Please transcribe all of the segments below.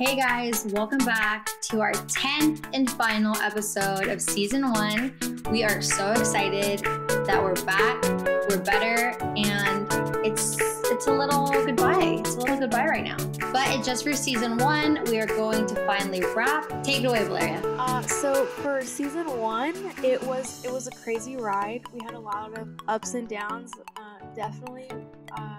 Hey guys, welcome back to our 10th and final episode of season one. We are so excited that we're back, we're better, and it's it's a little goodbye. It's a little goodbye right now. But it's just for season one. We are going to finally wrap. Take it away, Valeria. Uh, so for season one, it was it was a crazy ride. We had a lot of ups and downs. Uh, definitely, uh,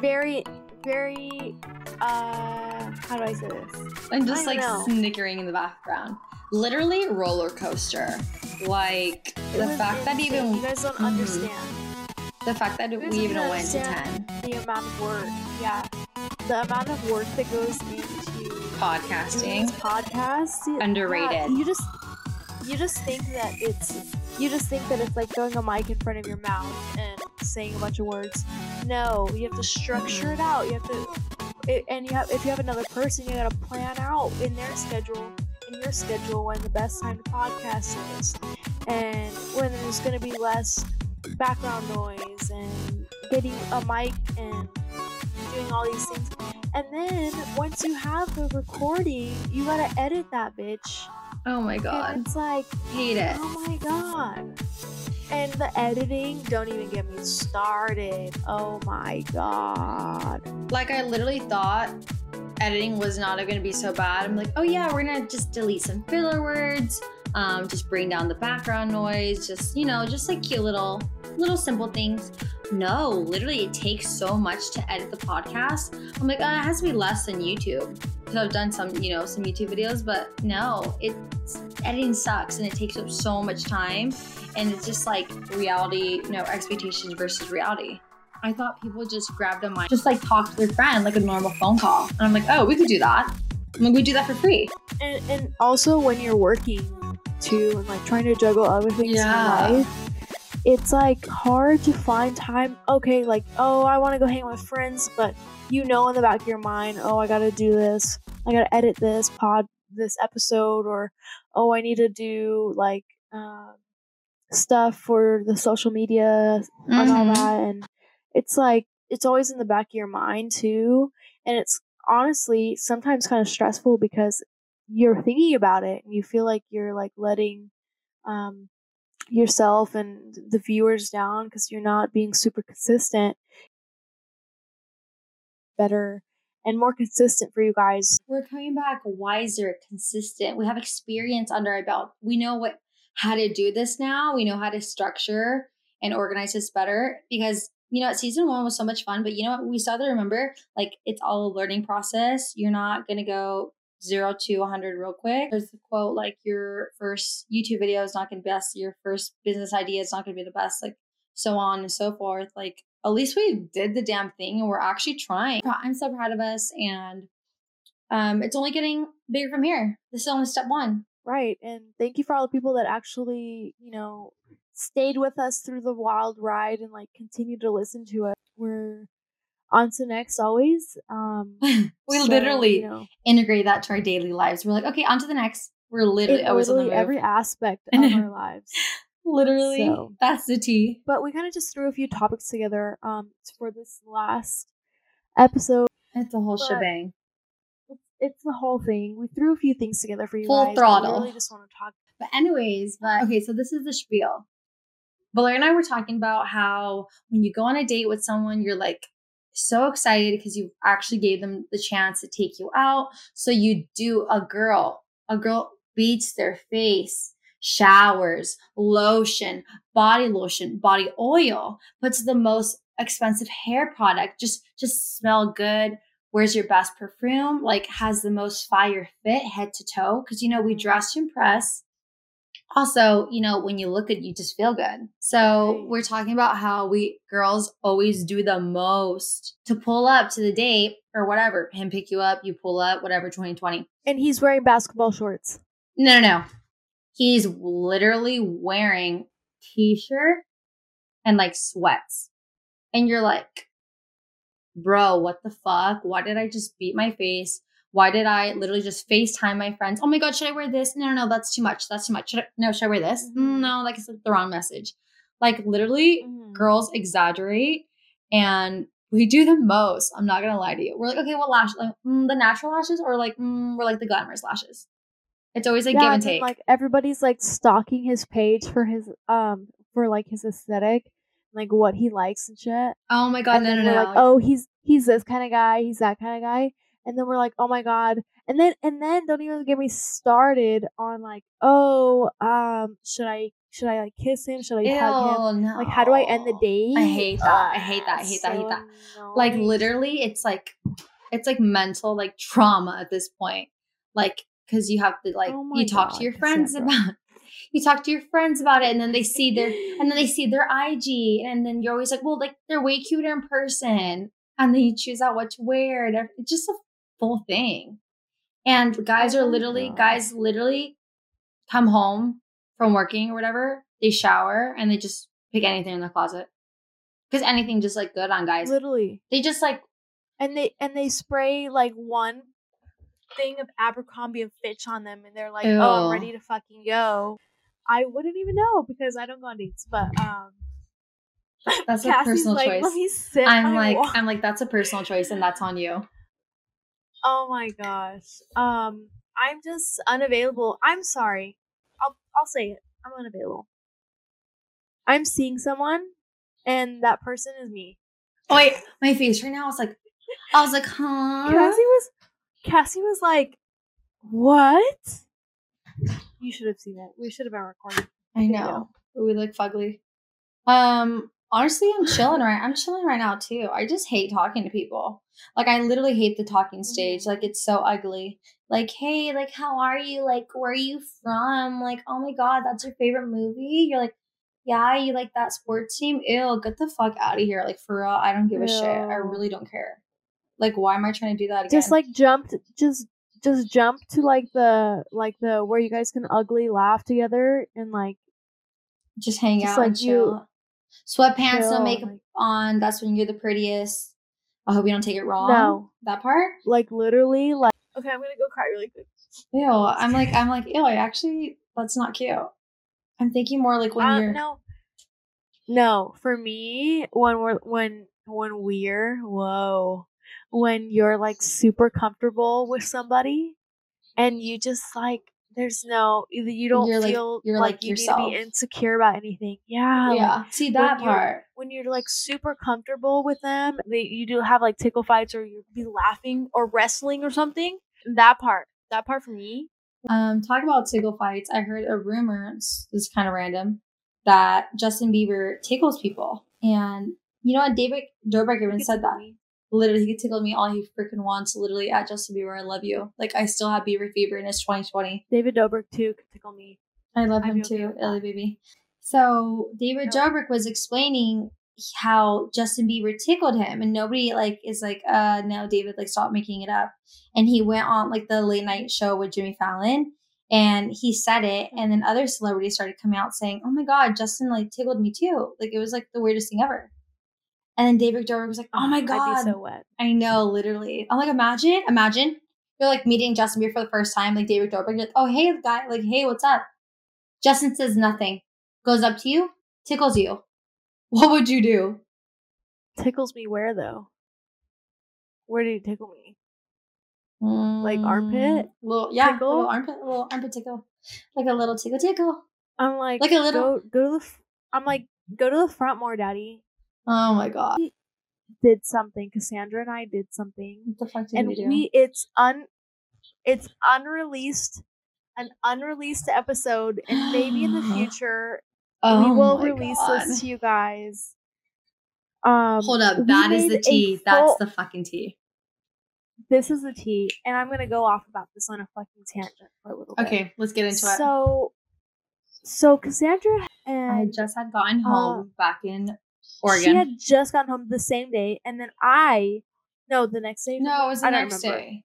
very very uh how do I say this? I'm just like know. snickering in the background. Literally roller coaster. Like It the fact that even you guys don't Mhm. understand the fact that we even went to 10 the amount of work. Yeah, the amount of work that goes into podcasting. podcast. yeah, Underrated. you just you just think that it's you just think that it's like throwing a mic in front of your mouth and saying a bunch of words. No, you have to structure it out. You have to, it, and you have if you have another person, you gotta plan out in their schedule, in your schedule, when the best time to podcast is, and when there's gonna be less background noise and getting a mic and doing all these things. And then once you have the recording, you gotta edit that bitch. Oh my And god. it's like, Hate it. oh my god. And the editing, don't even get me started. Oh my god. Like I literally thought editing was not going to be so bad. I'm like, oh yeah, we're gonna just delete some filler words, um, just bring down the background noise, just you know, just like cute little, little simple things. No, literally, it takes so much to edit the podcast. I'm like, uh, it has to be less than YouTube because I've done some, you know, some YouTube videos, but no, it's editing sucks and it takes up so much time, and it's just like reality, you know, expectations versus reality. I thought people just grabbed a mic, just like talk to their friend like a normal phone call. And I'm like, oh, we could do that. I mean, we do that for free. And and also when you're working too and like trying to juggle other things Yeah. in life, it's like hard to find time. Okay, like, oh I wanna go hang with friends, but you know in the back of your mind, oh I gotta do this, I gotta edit this pod this episode or oh I need to do like um stuff for the social media and all Mhm. that and it's like it's always in the back of your mind too and it's honestly sometimes kind of stressful because you're thinking about it and you feel like you're like letting um yourself and the viewers down because you're not being super consistent better and more consistent for you guys We're coming back wiser, consistent. We have experience under our belt. We know what how to do this now. We know how to structure and organize this better because you know, season one was so much fun, but you know what? We still have remember like it's all a learning process. You're not gonna go zero to 100 real quick. There's the quote like your first YouTube video is not gonna be best, your first business idea is not gonna be the best, like so on and so forth. Like at least we did the damn thing and we're actually trying. I'm so proud of us and um, it's only getting bigger from here. This is only step one. right and thank you for all the people that actually you know stayed with us through the wild ride and like continue to listen to us we're on to next always um We so, literally you know, integrate that to our daily lives. We're like, okay, on to the next. We're literally always on the literally every aspect of our lives. literally, So- that's the T. But we kind of just threw a few topics together um for this last episode. It's a whole But- shebang. It's, it's the whole thing. We threw a few things together for you Full guys. throttle. We really just want to talk. But anyways, but okay, so this is the spiel. Valeria and I were talking about how when you go on a date with someone, you're like so excited because you actually gave them the chance to take you out. So you do a girl, a girl beats their face, showers, lotion, body lotion, body oil, puts the most expensive hair product, just just smell good. Where's your best perfume? Like has the most fire fit head to toe. Cause you know, we dress to impress also, you know, when you look at you just feel good. So we're talking about how we girls always do the most to pull up to the date or whatever. Him pick you up, you pull up, whatever, 2020. And he's wearing basketball shorts. No, no, no. He's literally wearing t-shirt and like sweats. And you're like, bro, what the fuck? Why did I just beat my face? Why did I literally just FaceTime my friends? Oh my god, should I wear this? No, no, no, that's too much. That's too much. Should I, no, should I wear this? Mhm. No, like it's like the wrong message. Like literally, Mhm. girls exaggerate and we do the most. I'm not gonna lie to you. We're like, okay, what lash? Like mm, the natural lashes, or like mm, we're like the glamorous lashes. It's always like give and take. like everybody's like stalking his page for his um for like his aesthetic, like what he likes and shit. oh my god, and no, no, no. like, oh, he's he's this kind of guy, he's that kind of guy, and then we're like, oh my god, and then and then don't even get me started on like, oh, um, should I should I like kiss him? Should I hug him? No. Like, how do I end the date? I hate that. I hate that. I hate that. I hate so that. Like literally, it's like it's like mental like trauma at this point. Like because you have to like Oh you talk to your friends Cassandra. about you talk to your friends about it, and then they see their and then they see their IG, and then you're always like, well, like they're way cuter in person, and then you choose out what to wear. And it's just a full thing. And guys Oh are literally God. guys literally come home from working or whatever, they shower and they just pick anything in the closet. Because anything just like good on guys. literally, They just like and they and they spray like one thing of Abercrombie and Fitch on them, and they're like, oh, I'm ready to fucking go. I wouldn't even know because I don't go on dates, but um. that's a personal like, choice. Let me sit I'm like wa-" I'm like that's a personal choice and that's on you. Oh my gosh. Um, I'm just unavailable. I'm sorry. I'll I'll say it. I'm unavailable. I'm seeing someone, and that person is me. Oh wait, my face right now is like I was like, huh? Cassie was Cassie was like, "What?" You should have seen it. We should have been recording. I know. We look fugly. Um, honestly, I'm chilling right. I'm chilling right now too. I just hate talking to people. Like I literally hate the talking stage. Mm. Like it's so ugly. Like, hey, like how are you? Like, where are you from? Like, oh my god, that's your favorite movie? You're like, yeah, you like that sports team? Ew, get the fuck out of here. Like for real, I don't give a shit. I really don't care. Like, why am I trying to do that again? Just like jumped, just just jump to like the like the where you guys can ugly laugh together and like just hang just out like and you- chill. Sweatpants, no makeup on. That's when you're the prettiest. I hope you don't take it wrong. No. that part. like literally like. Okay, I'm gonna go cry really quick. Ew. I'm like, I'm like, ew. I actually, that's not cute. I'm thinking more like when Uh, you're. no no for me when we're when when we're whoa when you're like super comfortable with somebody and you just like there's no either you don't You're, like- feel you're, like, like, you need to be insecure about anything yeah like, yeah. See that when part. when you're like super comfortable with them they you do have like tickle fights or you be laughing or wrestling or something that part that part for me Um, talk about tickle fights. I heard a rumor. This is kind of random that Justin Bieber tickles people, and you know what? David Dobrik even said that. me. Literally, he could tickle me all he freaking wants. Literally, at Justin Bieber, I love you. Like I still have Bieber fever, and it's 2020. david dobrik too could tickle me I love him okay too. Illy baby. So David No. Dobrik was explaining how Justin Bieber tickled him, and nobody like is like, uh, no, David, like stop making it up. And he went on like the late night show with Jimmy Fallon, and he said it, and then other celebrities started coming out saying, "Oh my God, Justin like tickled me too." Like it was like the weirdest thing ever. And then David Dobrik was like, "Oh my God, i'd be so wet I know, literally. I'm like, imagine, imagine you're like meeting Justin Bieber for the first time, like David Dobrik. You're like, oh hey, guy, like hey, what's up? Justin says nothing, goes up to you, tickles you. What would you do? tickles me where though? Where did he tickle me? Like armpit? Mm, little yeah, Tickle? little armpit, little armpit tickle, like a little tickle tickle. I'm like, Like a little- Go, go to the. f- I'm like, go to the front more, daddy. Oh my god, Did something. Cassandra and I did something, what the fuck did and we do? we it's un, it's unreleased, an unreleased episode, and maybe in the future oh we will release God. this to you guys. Um, Hold up, that is the tea. That's the fucking tea. This is the tea, and I'm gonna go off about this on a fucking tangent for a little bit. Okay, let's get into it. So, so Cassandra and I just had gotten uh, home back in she had just gotten home the same day, and then I, no, the next day. No, it was the I next remember. day.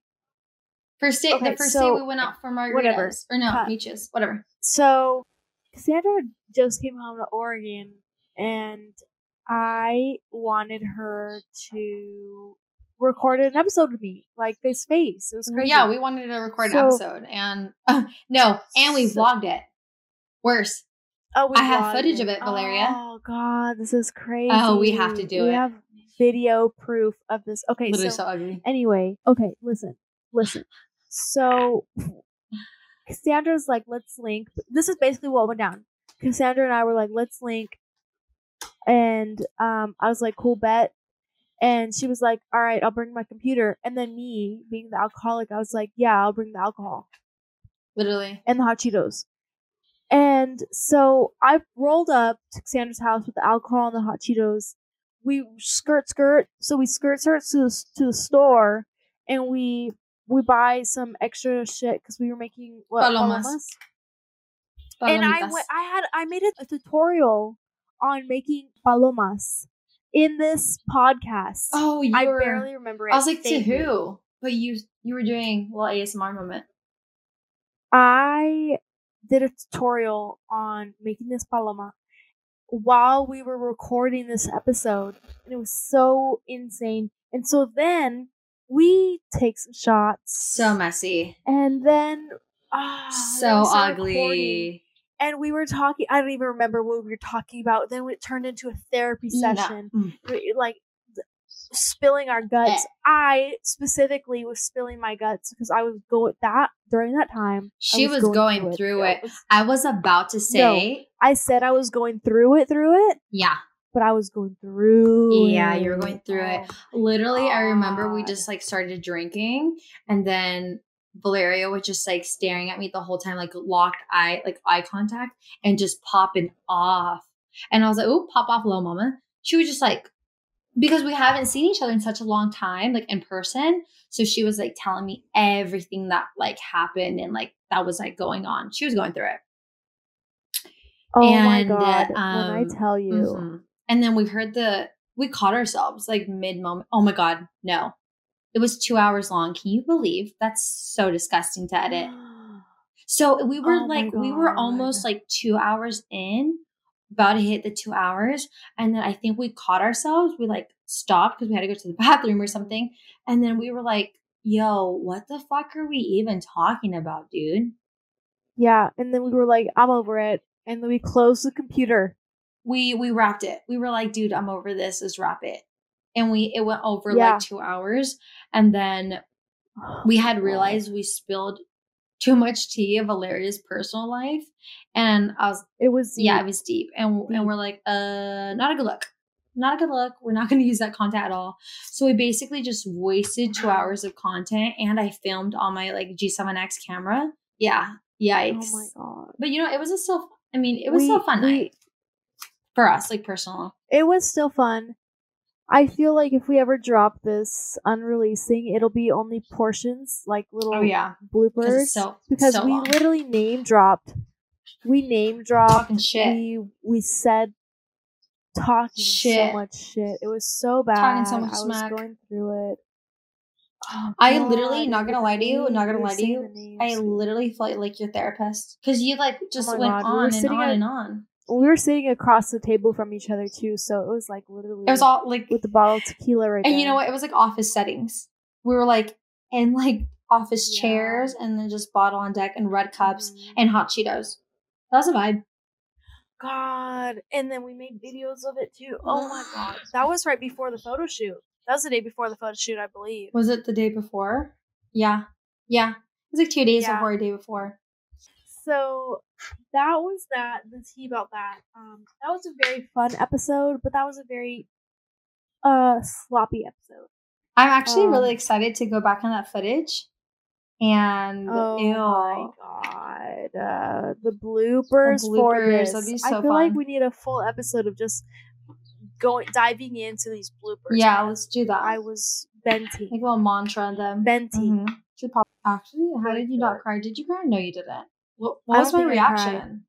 First day, Okay, the first day we went out for margaritas. whatever. Or no, Cut. Meeches. Whatever. So, Cassandra just came home to Oregon, and I wanted her to record an episode with me, like face to face. It was mm-hmm. crazy. Yeah, we wanted to record So- an episode. And no, and we So- vlogged it. Worse. Oh, we I have vlogged footage of it, Valeria. Oh God, this is crazy. Oh, we have to do we it. We have, video proof of this. Okay, Literally so so ugly. Anyway, okay, listen, listen. So Cassandra's like, let's link. This is basically what went down. Cassandra and I were like, let's link. And um, I was like, cool bet. And she was like, all right, I'll bring my computer. And then me, being the alcoholic, I was like, yeah, I'll bring the alcohol Literally. and the hot Cheetos. And so I rolled up to Cassandra's house with the alcohol and the hot Cheetos. We skirt, skirt. So we skirt, skirt to the, to the store, and we we buy some extra shit because we were making what Palomas. palomas? And I went, I had I made a, a tutorial on making palomas in this podcast. Oh, you I were. barely remember it. I was like, to Thank you. who? But you you were doing a little ASMR moment. I did a tutorial on making this paloma while we were recording this episode, and it was so insane. And so then we take some shots, So messy. and then then so ugly. recording, and we were talking. I don't even remember what we were talking about. Then it turned into a therapy No. session, Mm. like spilling our guts. Eh. I specifically was spilling my guts because I was going that during that time. I She was going through it. was- I was about to say, I said I was going through it, through it, yeah. but I was going through. Yeah, you were going through it. Oh, Literally, I remember we just like started drinking, and then Valeria was just like staring at me the whole time, like locked eye, like eye contact, and just popping off. And I was like, "Oh, pop off, little mama." She was just like, because we haven't seen each other in such a long time, like in person. So she was like telling me everything that like happened and like that was like going on. She was going through it. Oh my and, uh, god! when I um, tell you, Mhm. And then we heard the we caught ourselves like mid moment. Oh my god, no. It was two hours long. Can you believe that's so disgusting to edit? So we were Oh my like, we were almost like two hours in, about to hit the two hours. And then I think we caught ourselves. We like stopped because we had to go to the bathroom or something. And then we were like, yo, what the fuck are we even talking about, dude? yeah, and then we were like, "I'm over it," and then we closed the computer. We we wrapped it. We were like, dude, I'm over this. Let's wrap it. And we it went over Yeah. like two hours. And then we had realized we spilled too much tea of Valeria's personal life. And I was it was yeah, it was deep. And Deep. and we're like, uh, not a good look. Not a good look. We're not gonna use that content at all. So we basically just wasted two hours of content and I filmed on my like G7X camera. Yeah. Yikes. Oh my god! But you know, it was a still I mean, it was We- still fun we- night for us, like personal. It was still fun. I feel like if we ever drop this unreleasing, it'll be only portions, like little Oh yeah. bloopers. so- because so we long. literally name dropped. We name dropped. Talking shit. We we said talking Shit. so much shit. It was so bad. Talking so much I smack. was going through it. Oh, I God, literally, not gonna lie to you, not gonna lie to you. I literally felt like your therapist because you like oh just my went God, we on and on and on. We were sitting across the table from each other too, so it was like literally It was all like, with the bottle of tequila right and there. you know what? It was like office settings. We were like in like office Yeah. chairs and then just bottle on deck and red cups Mhm. and hot Cheetos. That was a vibe. God, and then we made videos of it too. Oh my god, that was right before the photo shoot. That was the day before the photo shoot, I believe. Was it the day before? Yeah, yeah. It was like two days Yeah. before, a day before. So that was that. The tea about that. Um, that was a very fun episode, but that was a very uh sloppy episode. I'm actually really Um, excited to go back on that footage. And Oh ew. my god, uh, the bloopers, for bloopers, this. that'd be I so feel like we need a full episode of just going diving into these bloopers. Yeah, let's do that. I was venting, like a little mantra on them. venting. Mhm. Pop. Actually, how did you not cry? Did you cry? No, you didn't. What, what was my don't I reaction?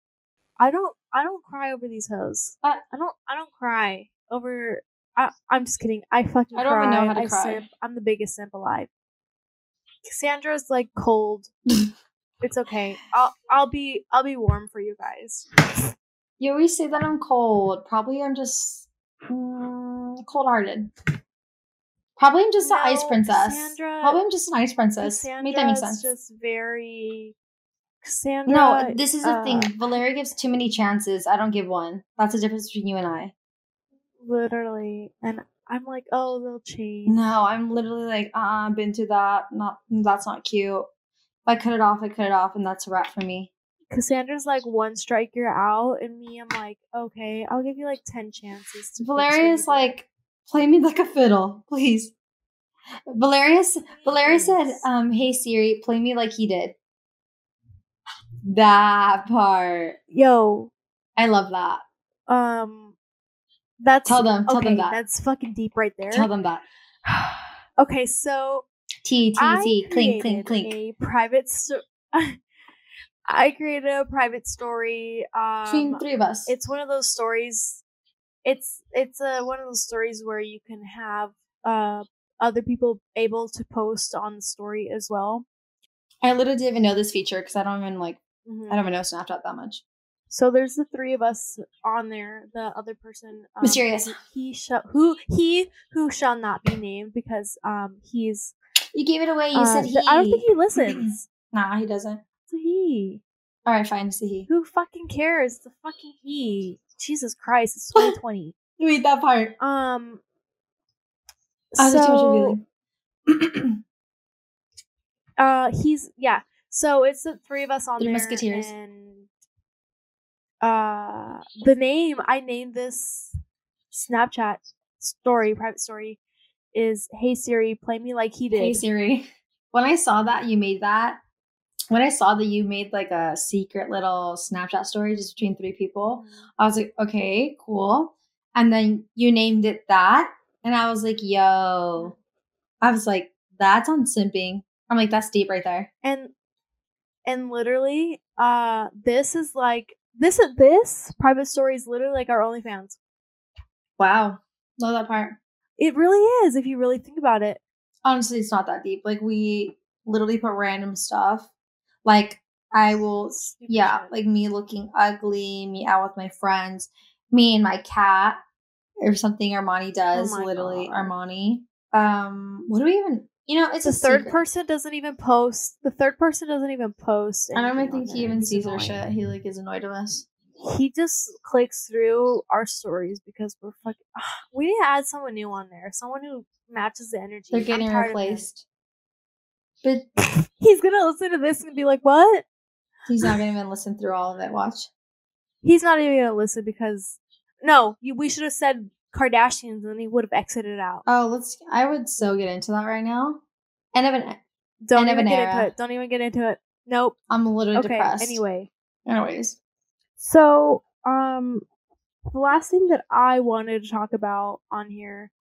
I don't I don't cry over these hoes. Uh, I don't I don't cry over I I'm just kidding. I fucking I don't cry. even know how to I cry. simp. I'm the biggest simp alive. Cassandra's like cold. it's okay. I'll I'll be I'll be warm for you guys. You always say that I'm cold. Probably I'm just mm, cold-hearted. Probably I'm just an ice princess. Cassandra- Probably I'm just an ice princess. Make that make sense. just very Cassandra no, this is the uh, thing. Valeria gives too many chances. I don't give one. That's the difference between you and I. Literally. And I'm like, oh, they'll change. No, I'm literally like, uh, uh I've been through that. Not that's not cute. If I cut it off, I cut it off, and that's a wrap for me. Cassandra's like one strike you're out, and me, I'm like, okay, I'll give you like ten chances. To Valeria's like, play me like a fiddle, please. Valerius Valeria said, um, hey Siri, play me like he did. That part. Yo. I love that. Um that's tell them, tell okay, them that. That's fucking deep right there. Tell them that. okay, so T T T clink clink clink. A private sto- I created a private story. Um, Between three of us. It's one of those stories. It's it's a one of those stories where you can have uh other people able to post on the story as well. I literally didn't even know this feature because I don't even like mm-hmm. I don't even know Snapchat that much. So there's the three of us on there. The other person, um, mysterious. He shall who he who shall not be named because um he's. You gave it away. You uh, said he. I don't think he listens. nah, he doesn't. It's a he. All right, fine. It's a he. Who fucking cares? It's a fucking he. Jesus Christ! It's 2020. You Read that part. Um. I so, uh, he's yeah. So it's the three of us on the there, Musketeers. and uh the name I named this Snapchat story, private story, is Hey Siri, play me like he did. Hey Siri. When I saw that you made that, when I saw that you made like a secret little Snapchat story just between three people, mm-hmm. I was like, okay, cool. And then you named it that. And I was like, yo. I was like, that's on simping. I'm like, that's deep right there. And and literally, uh, this is like this this private story is literally like our OnlyFans. Wow, love that part. It really is if you really think about it. Honestly, it's not that deep. Like we literally put random stuff. Like I will, yeah, like me looking ugly, me out with my friends, me and my cat, or something Armani does. Oh literally, God. Armani. Um, what do we even? You know, it's the a third secret. person doesn't even post. The third person doesn't even post. I don't even think he even sees our shit. He like is annoyed of us. He just clicks through our stories because we're fucking. Ugh, we need to add someone new on there. Someone who matches the energy. They're getting replaced. But he's gonna listen to this and be like, "What?" He's not gonna even listen through all of it. Watch. He's not even gonna listen because no, you, we should have said Kardashians, and then he would have exited out. Oh, let's. I would so get into that right now. End of an. Don't even get era. into it. Don't even get into it. Nope. I'm a little okay, depressed. Anyway. Anyways. So, um, the last thing that I wanted to talk about on here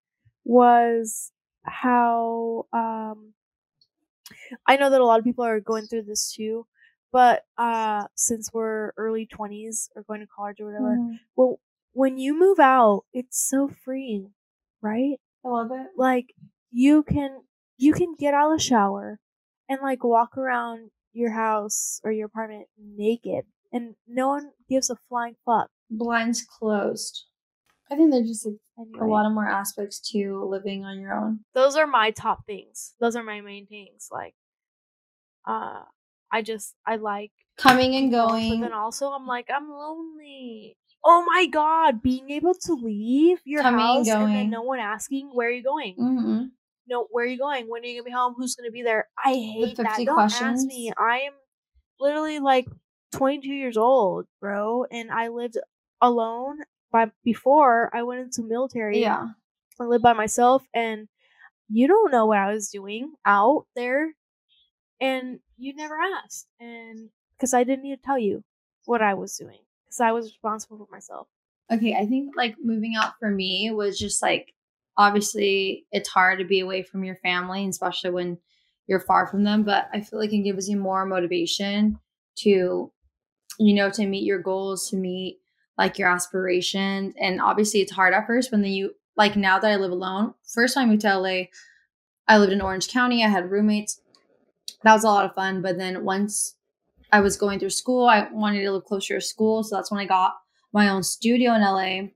was how um I know that a lot of people are going through this too, but uh since we're early 20s or going to college or whatever, mm. well when you move out, it's so freeing, right? I love it. Like you can you can get out of the shower and like walk around your house or your apartment naked and no one gives a flying fuck. Blinds closed. I think there's just anyway. a lot of more aspects to living on your own. Those are my top things. Those are my main things. Like, uh, I just I like coming and going, but then also I'm like I'm lonely oh my god, being able to leave your Coming house and, and, then no one asking where are you going. Mm-hmm. No, where are you going? When are you gonna be home? Who's gonna be there? I hate that. Don't questions. ask me. I am literally like 22 years old, bro, and I lived alone. By before I went into military, yeah, I lived by myself, and you don't know what I was doing out there, and you never asked, and because I didn't need to tell you what I was doing because I was responsible for myself. Okay, I think like moving out for me was just like obviously it's hard to be away from your family, especially when you're far from them. But I feel like it gives you more motivation to, you know, to meet your goals, to meet like your aspirations. And obviously it's hard at first, but then you like now that I live alone, first time I moved to LA, I lived in Orange County. I had roommates. That was a lot of fun. But then once I was going through school. I wanted to live closer to school. So that's when I got my own studio in LA.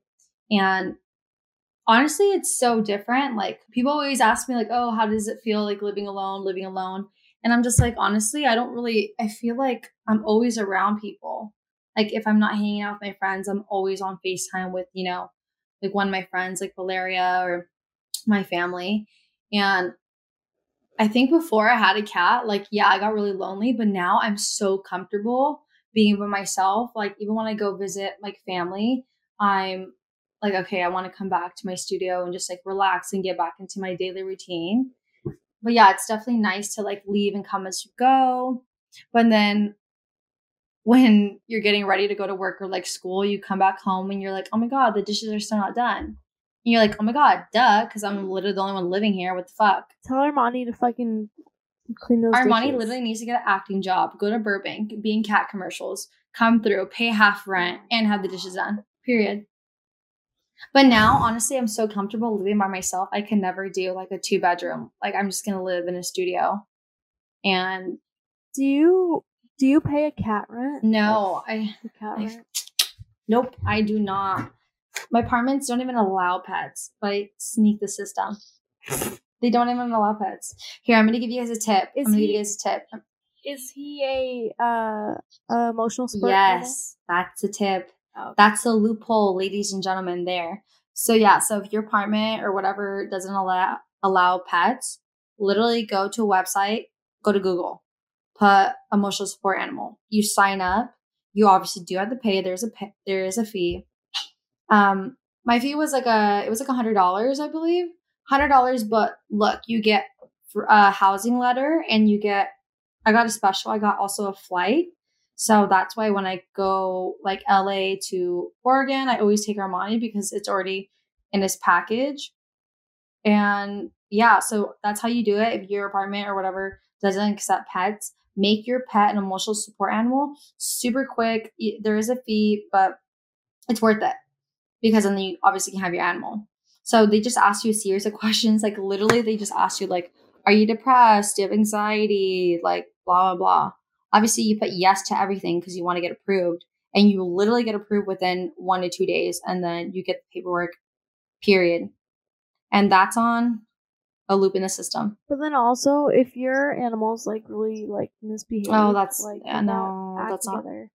And honestly, it's so different. Like people always ask me, like, oh, how does it feel like living alone, living alone? And I'm just like, honestly, I don't really, I feel like I'm always around people. Like if I'm not hanging out with my friends, I'm always on FaceTime with, you know, like one of my friends, like Valeria or my family. And I think before I had a cat, like, yeah, I got really lonely, but now I'm so comfortable being by myself. Like, even when I go visit like family, I'm like, okay, I want to come back to my studio and just like relax and get back into my daily routine. But yeah, it's definitely nice to like leave and come as you go. But then when you're getting ready to go to work or like school, you come back home and you're like, oh my God, the dishes are still not done. You're like, oh my God, duh, because I'm mm. literally the only one living here. What the fuck? Tell Armani to fucking clean those Armani dishes. literally needs to get an acting job, go to Burbank, be in cat commercials, come through, pay half rent, and have the dishes done. Period. But now, honestly, I'm so comfortable living by myself. I can never do like a two bedroom. Like I'm just gonna live in a studio. And Do you do you pay a cat rent? no, I Like, a cat I- rent. nope, I do not. My apartments don't even allow pets, but I sneak the system. They don't even allow pets. Here, I'm gonna give you guys a tip. Is I'm gonna give he- you guys a tip. Is he a uh, uh emotional support? Yes, that's a tip. Oh. That's a loophole, ladies and gentlemen. There. So yeah, so if your apartment or whatever doesn't allow allow pets, literally go to a website, go to Google, put emotional support animal. You sign up. You obviously do have to pay. There's a pay, there is a fee. Um, my fee was like a it was like a hundred dollars, I believe, hundred dollars. But look, you get a housing letter and you get. I got a special. I got also a flight. So that's why when I go like LA to Oregon, I always take Armani because it's already in this package. And yeah, so that's how you do it. If your apartment or whatever doesn't accept pets, make your pet an emotional support animal. Super quick. There is a fee, but it's worth it because then you obviously can have your animal. So they just ask you a series of questions. Like literally, they just ask you like, "Are you depressed? Do you have anxiety? Like blah blah blah." Obviously, you put yes to everything because you want to get approved, and you literally get approved within one to two days, and then you get the paperwork. Period. And that's on a loop in the system. But then also, if your animals like really like misbehave, Oh, that's- like yeah, no, that's not- together.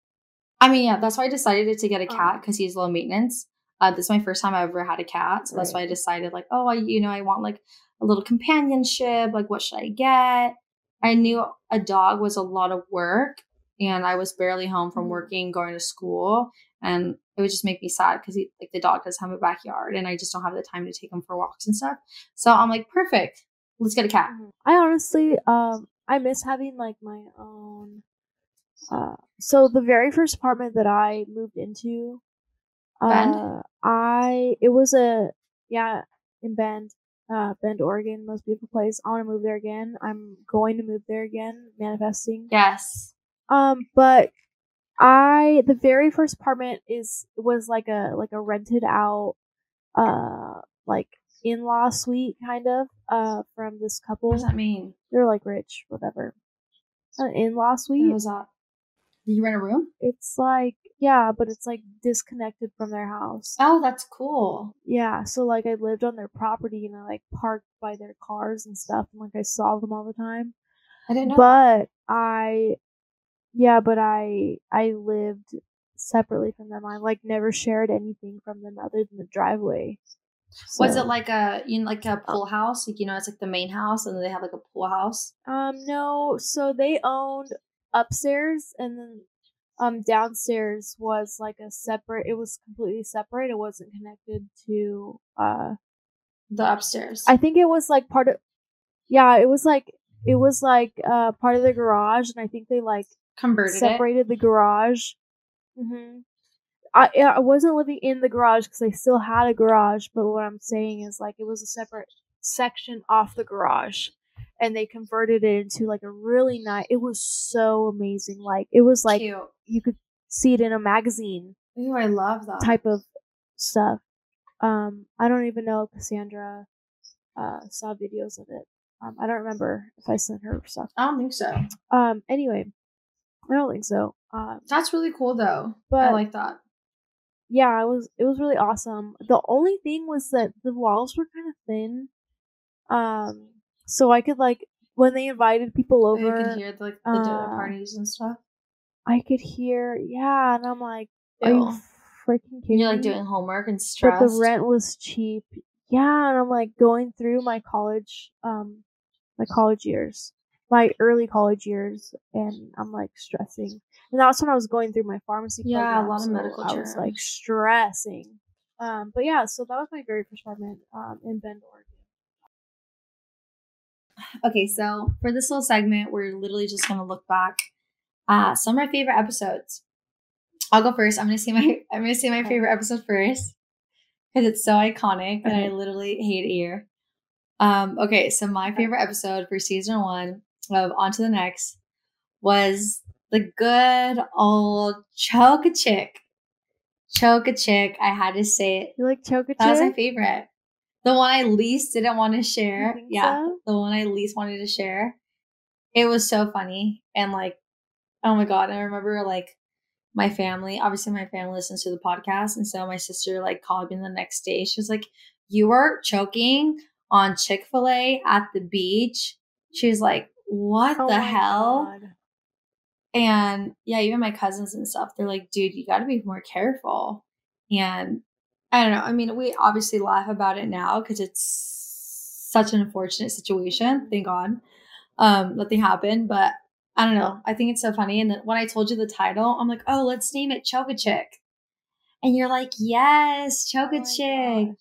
I mean, yeah, that's why I decided to get a Oh. cat because he's low maintenance. Uh, this is my first time I ever had a cat, so that's why I decided like, oh, I, you know, I want like a little companionship. Like, what should I get? I knew a dog was a lot of work, and I was barely home from Mhm. working, going to school, and it would just make me sad because like the dog doesn't have a backyard, and I just don't have the time to take him for walks and stuff. So I'm like, perfect, let's get a cat. Mhm. I honestly, um, I miss having like my own. Uh, so the very first apartment that I moved into, Bend? uh, I it was a yeah in Bend, uh, Bend, Oregon, most beautiful place. I want to move there again. I'm going to move there again, manifesting. Yes. Um, but I the very first apartment is was like a like a rented out uh like in law suite kind of uh from this couple. What does that mean? They're like rich, whatever. An in law suite. What was that? Did you rent a room? It's like yeah, but it's like disconnected from their house. Oh, that's cool. Yeah, so like I lived on their property and I like parked by their cars and stuff and like I saw them all the time. I didn't know. but I yeah, but I I lived separately from them. I like never shared anything from them other than the driveway. Was it like a you know, like a pool house? Like you know, it's like the main house, and then they have like a pool house. um no, so they owned upstairs and then um downstairs was like a separate it was completely separate. It wasn't connected to uh The upstairs. I think it was like part of yeah, it was like it was like uh part of the garage and I think they like converted it. separated the garage. hmm I I wasn't living in the garage because I still had a garage, but what I'm saying is like it was a separate section off the garage, and they converted it into like a really nice. It was so amazing. Like it was like Cute. you could see it in a magazine Ooh, I love that. type of stuff. Um, I don't even know if Cassandra uh saw videos of it. Um, I don't remember if I sent her stuff. I don't think so. Um, anyway, I don't think so. Um, That's really cool though. but I like that. yeah, it was it was really awesome. The only thing was that the walls were kind of thin. Um so I could like when they invited people over. You could hear the, like the dinner uh, parties and stuff. I could hear yeah, and I'm like, are you freaking kidding You're like doing homework and But the rent was cheap. yeah, and I'm like going through my college, um, my college years, my early college years, and I'm like stressing. And that's when I was going through my pharmacy. Yeah, a program, lot of so medical I was like stressing. Um, but yeah, so that was my very first apartment um, in Bend, Oregon. Okay, so for this little segment, we're literally just gonna look back at some of our favorite episodes. I'll go first. I'm gonna say my I'm gonna say my favorite episode first because it's so iconic and I literally hate it here. Um, okay, so my favorite episode for season one of On to the Next was the good old choke a chick. Choke a chick. I had to say it. You like choke a That was my favorite. The one I least didn't want to share. Yeah, so? the one I least wanted to share. It was so funny and like, oh my god! I remember like my family. Obviously, my family listens to the podcast, and so my sister like called me the next day. She was like, "You were choking on Chick Fil A at the beach." She was like, "What Oh the hell?" God. And yeah, even my cousins and stuff, they're like, dude, you got to be more careful. And I don't know. I mean, we obviously laugh about it now because it's such an unfortunate situation. Thank God. Um, nothing happened, but I don't know. I think it's so funny. And then when I told you the title, I'm like, oh, let's name it Choke a Chick. And you're like, yes, Oh Chick. gosh.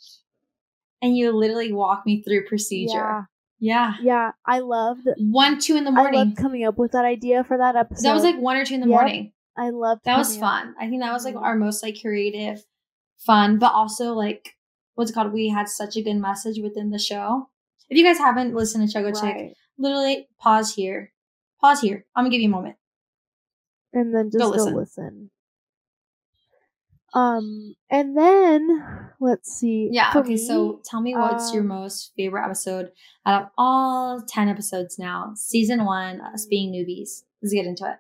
And you literally walk me through procedure. Yeah, Yeah. yeah. I loved. One, two in the morning. I loved coming up with that idea for that episode. that was like one or two in the Yep. morning. I loved. that was coming up- fun. I think that was like Mhm. our most like creative, fun, but also like what's it called? We had such a good message within the show. If you guys haven't listened to Choke a Chick, literally pause here. Pause here. I'm gonna give you a moment. and then just Go go listen. listen. Um, and then let's see. Yeah. for okay. so tell me what's your um, most favorite episode out of all ten episodes now? Season one, us being newbies. Let's get into it.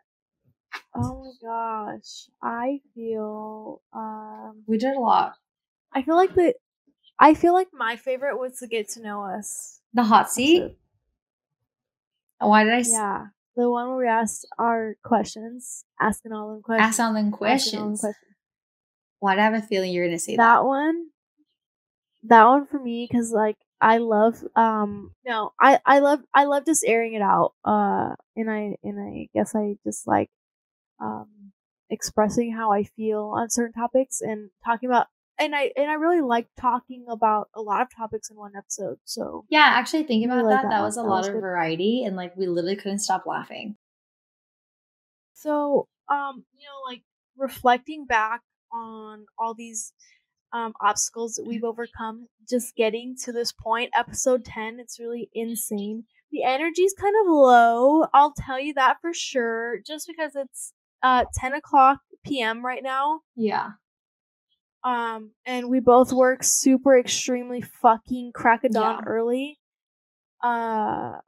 Oh my gosh, I feel We did a lot. I feel like the, I feel like my favorite was to get to know us. The hot seat. episode. Why did I s- Yeah, the one where we asked our questions, asking all them questions. ask all them asking all them questions? questions. Why do I have a feeling you're gonna say that? that one that one for me because like i love um no i i love i love just airing it out uh and i and i guess i just like um expressing how i feel on certain topics and talking about and i and i really like talking about a lot of topics in one episode so Yeah, actually thinking about like that. that That was a That lot was of good. variety and like we literally couldn't stop laughing. so um you know like reflecting back on all these um obstacles that we've overcome just getting to this point episode 10 it's really insane the energy's kind of low i'll tell you that for sure just because it's uh 10 o'clock pm right now. Yeah. um and we both work super extremely fucking crack of dawn Yeah. early. Uh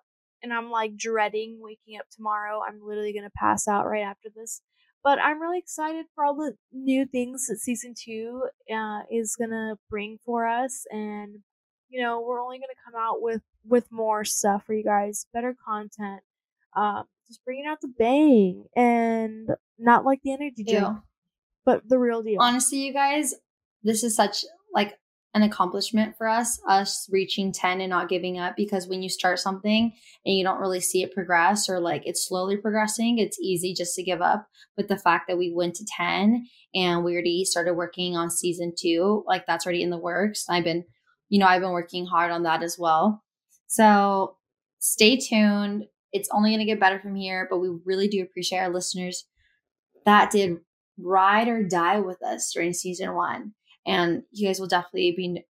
and i'm like dreading waking up tomorrow. I'm literally gonna pass out right after this. But i'm really excited for all the new things that season two uh is gonna bring for us. And you know we're only gonna come out with with more stuff for you guys better content. Um just bringing out the bang and not like the energy drink Ew. but the real deal Honestly, you guys, this is such like an accomplishment for us, us reaching 10 and not giving up because when you start something and you don't really see it progress or like it's slowly progressing, it's easy just to give up. But the fact that we went to 10 and we already started working on season two, like that's already in the works. I've been, you know, I've been working hard on that as well. So stay tuned. It's only going to get better from here, but we really do appreciate our listeners that did ride or die with us during season one. And you guys will definitely be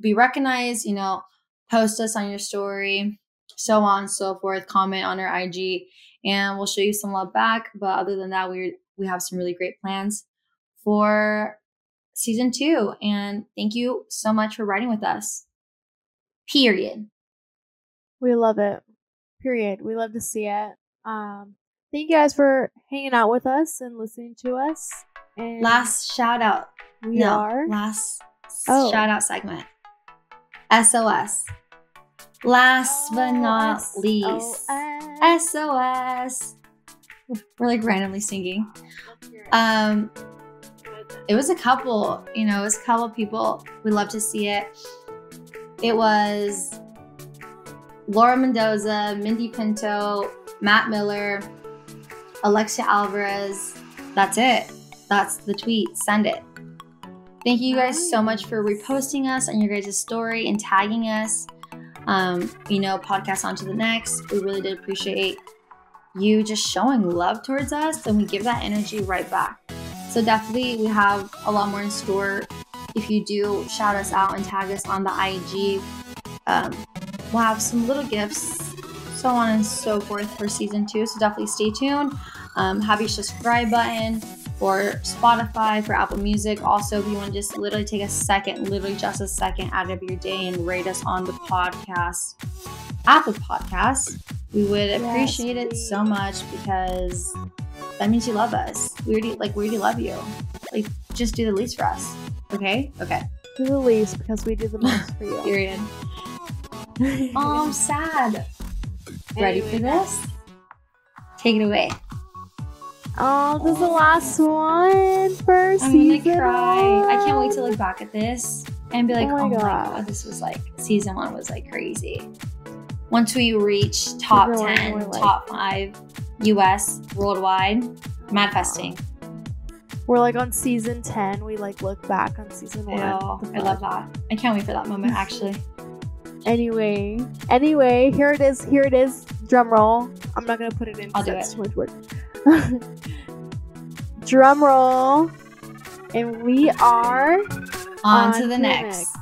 be recognized, you know, post us on your story, so on and so forth, comment on our IG, and we'll show you some love back. But other than that, we we have some really great plans for season two. And thank you so much for riding with us. Period. We love it. Period. We love to see it. Um, thank you guys for hanging out with us and listening to us. And Last shout out. we no, are. last Oh. shout out segment. SOS. Last but not least, SOS. We're like randomly singing. Let's hear it. Um, it was a couple, you know, it was a couple people. We love to see it. it was Laura Mendoza, Mindy Pinto, Matt Miller, Alexia Alvarez. That's it. That's the tweet. Send it. Thank you guys so much for reposting us on your guys' story and tagging us. Um, you know, podcast on to the next. We really did appreciate you just showing love towards us, and we give that energy right back. So definitely, we have a lot more in store. If you do shout us out and tag us on the IG, um, we'll have some little gifts, so on and so forth for season two. So definitely stay tuned. Um, have your subscribe button for Spotify, for Apple Music. Also, if you want to just literally take a second, literally just a second out of your day and rate us on the podcast, Apple Podcasts, we would Yes, appreciate it so much because that means you love us. We already like we already love you. Like just do the least for us. Okay? Okay. Do the least because we do the most for you. Period. Oh, I'm sad. Ready for this? Take it away. Oh, this is the last one for I'm gonna season cry. I can't wait to look back at this and be like, Oh oh my my, God. god. this was like season one was like crazy. Once we reach top Everyone, ten, like- top five, US, worldwide, manifesting. We're like on season 10. We like look back on season one. Oh, I love that. I can't wait for that moment actually. Anyway, anyway, here it is. Here it is. Drum roll. I'm not gonna put it in. I'll do that's it. Too much work. Drum roll, and we are. On, On to the next.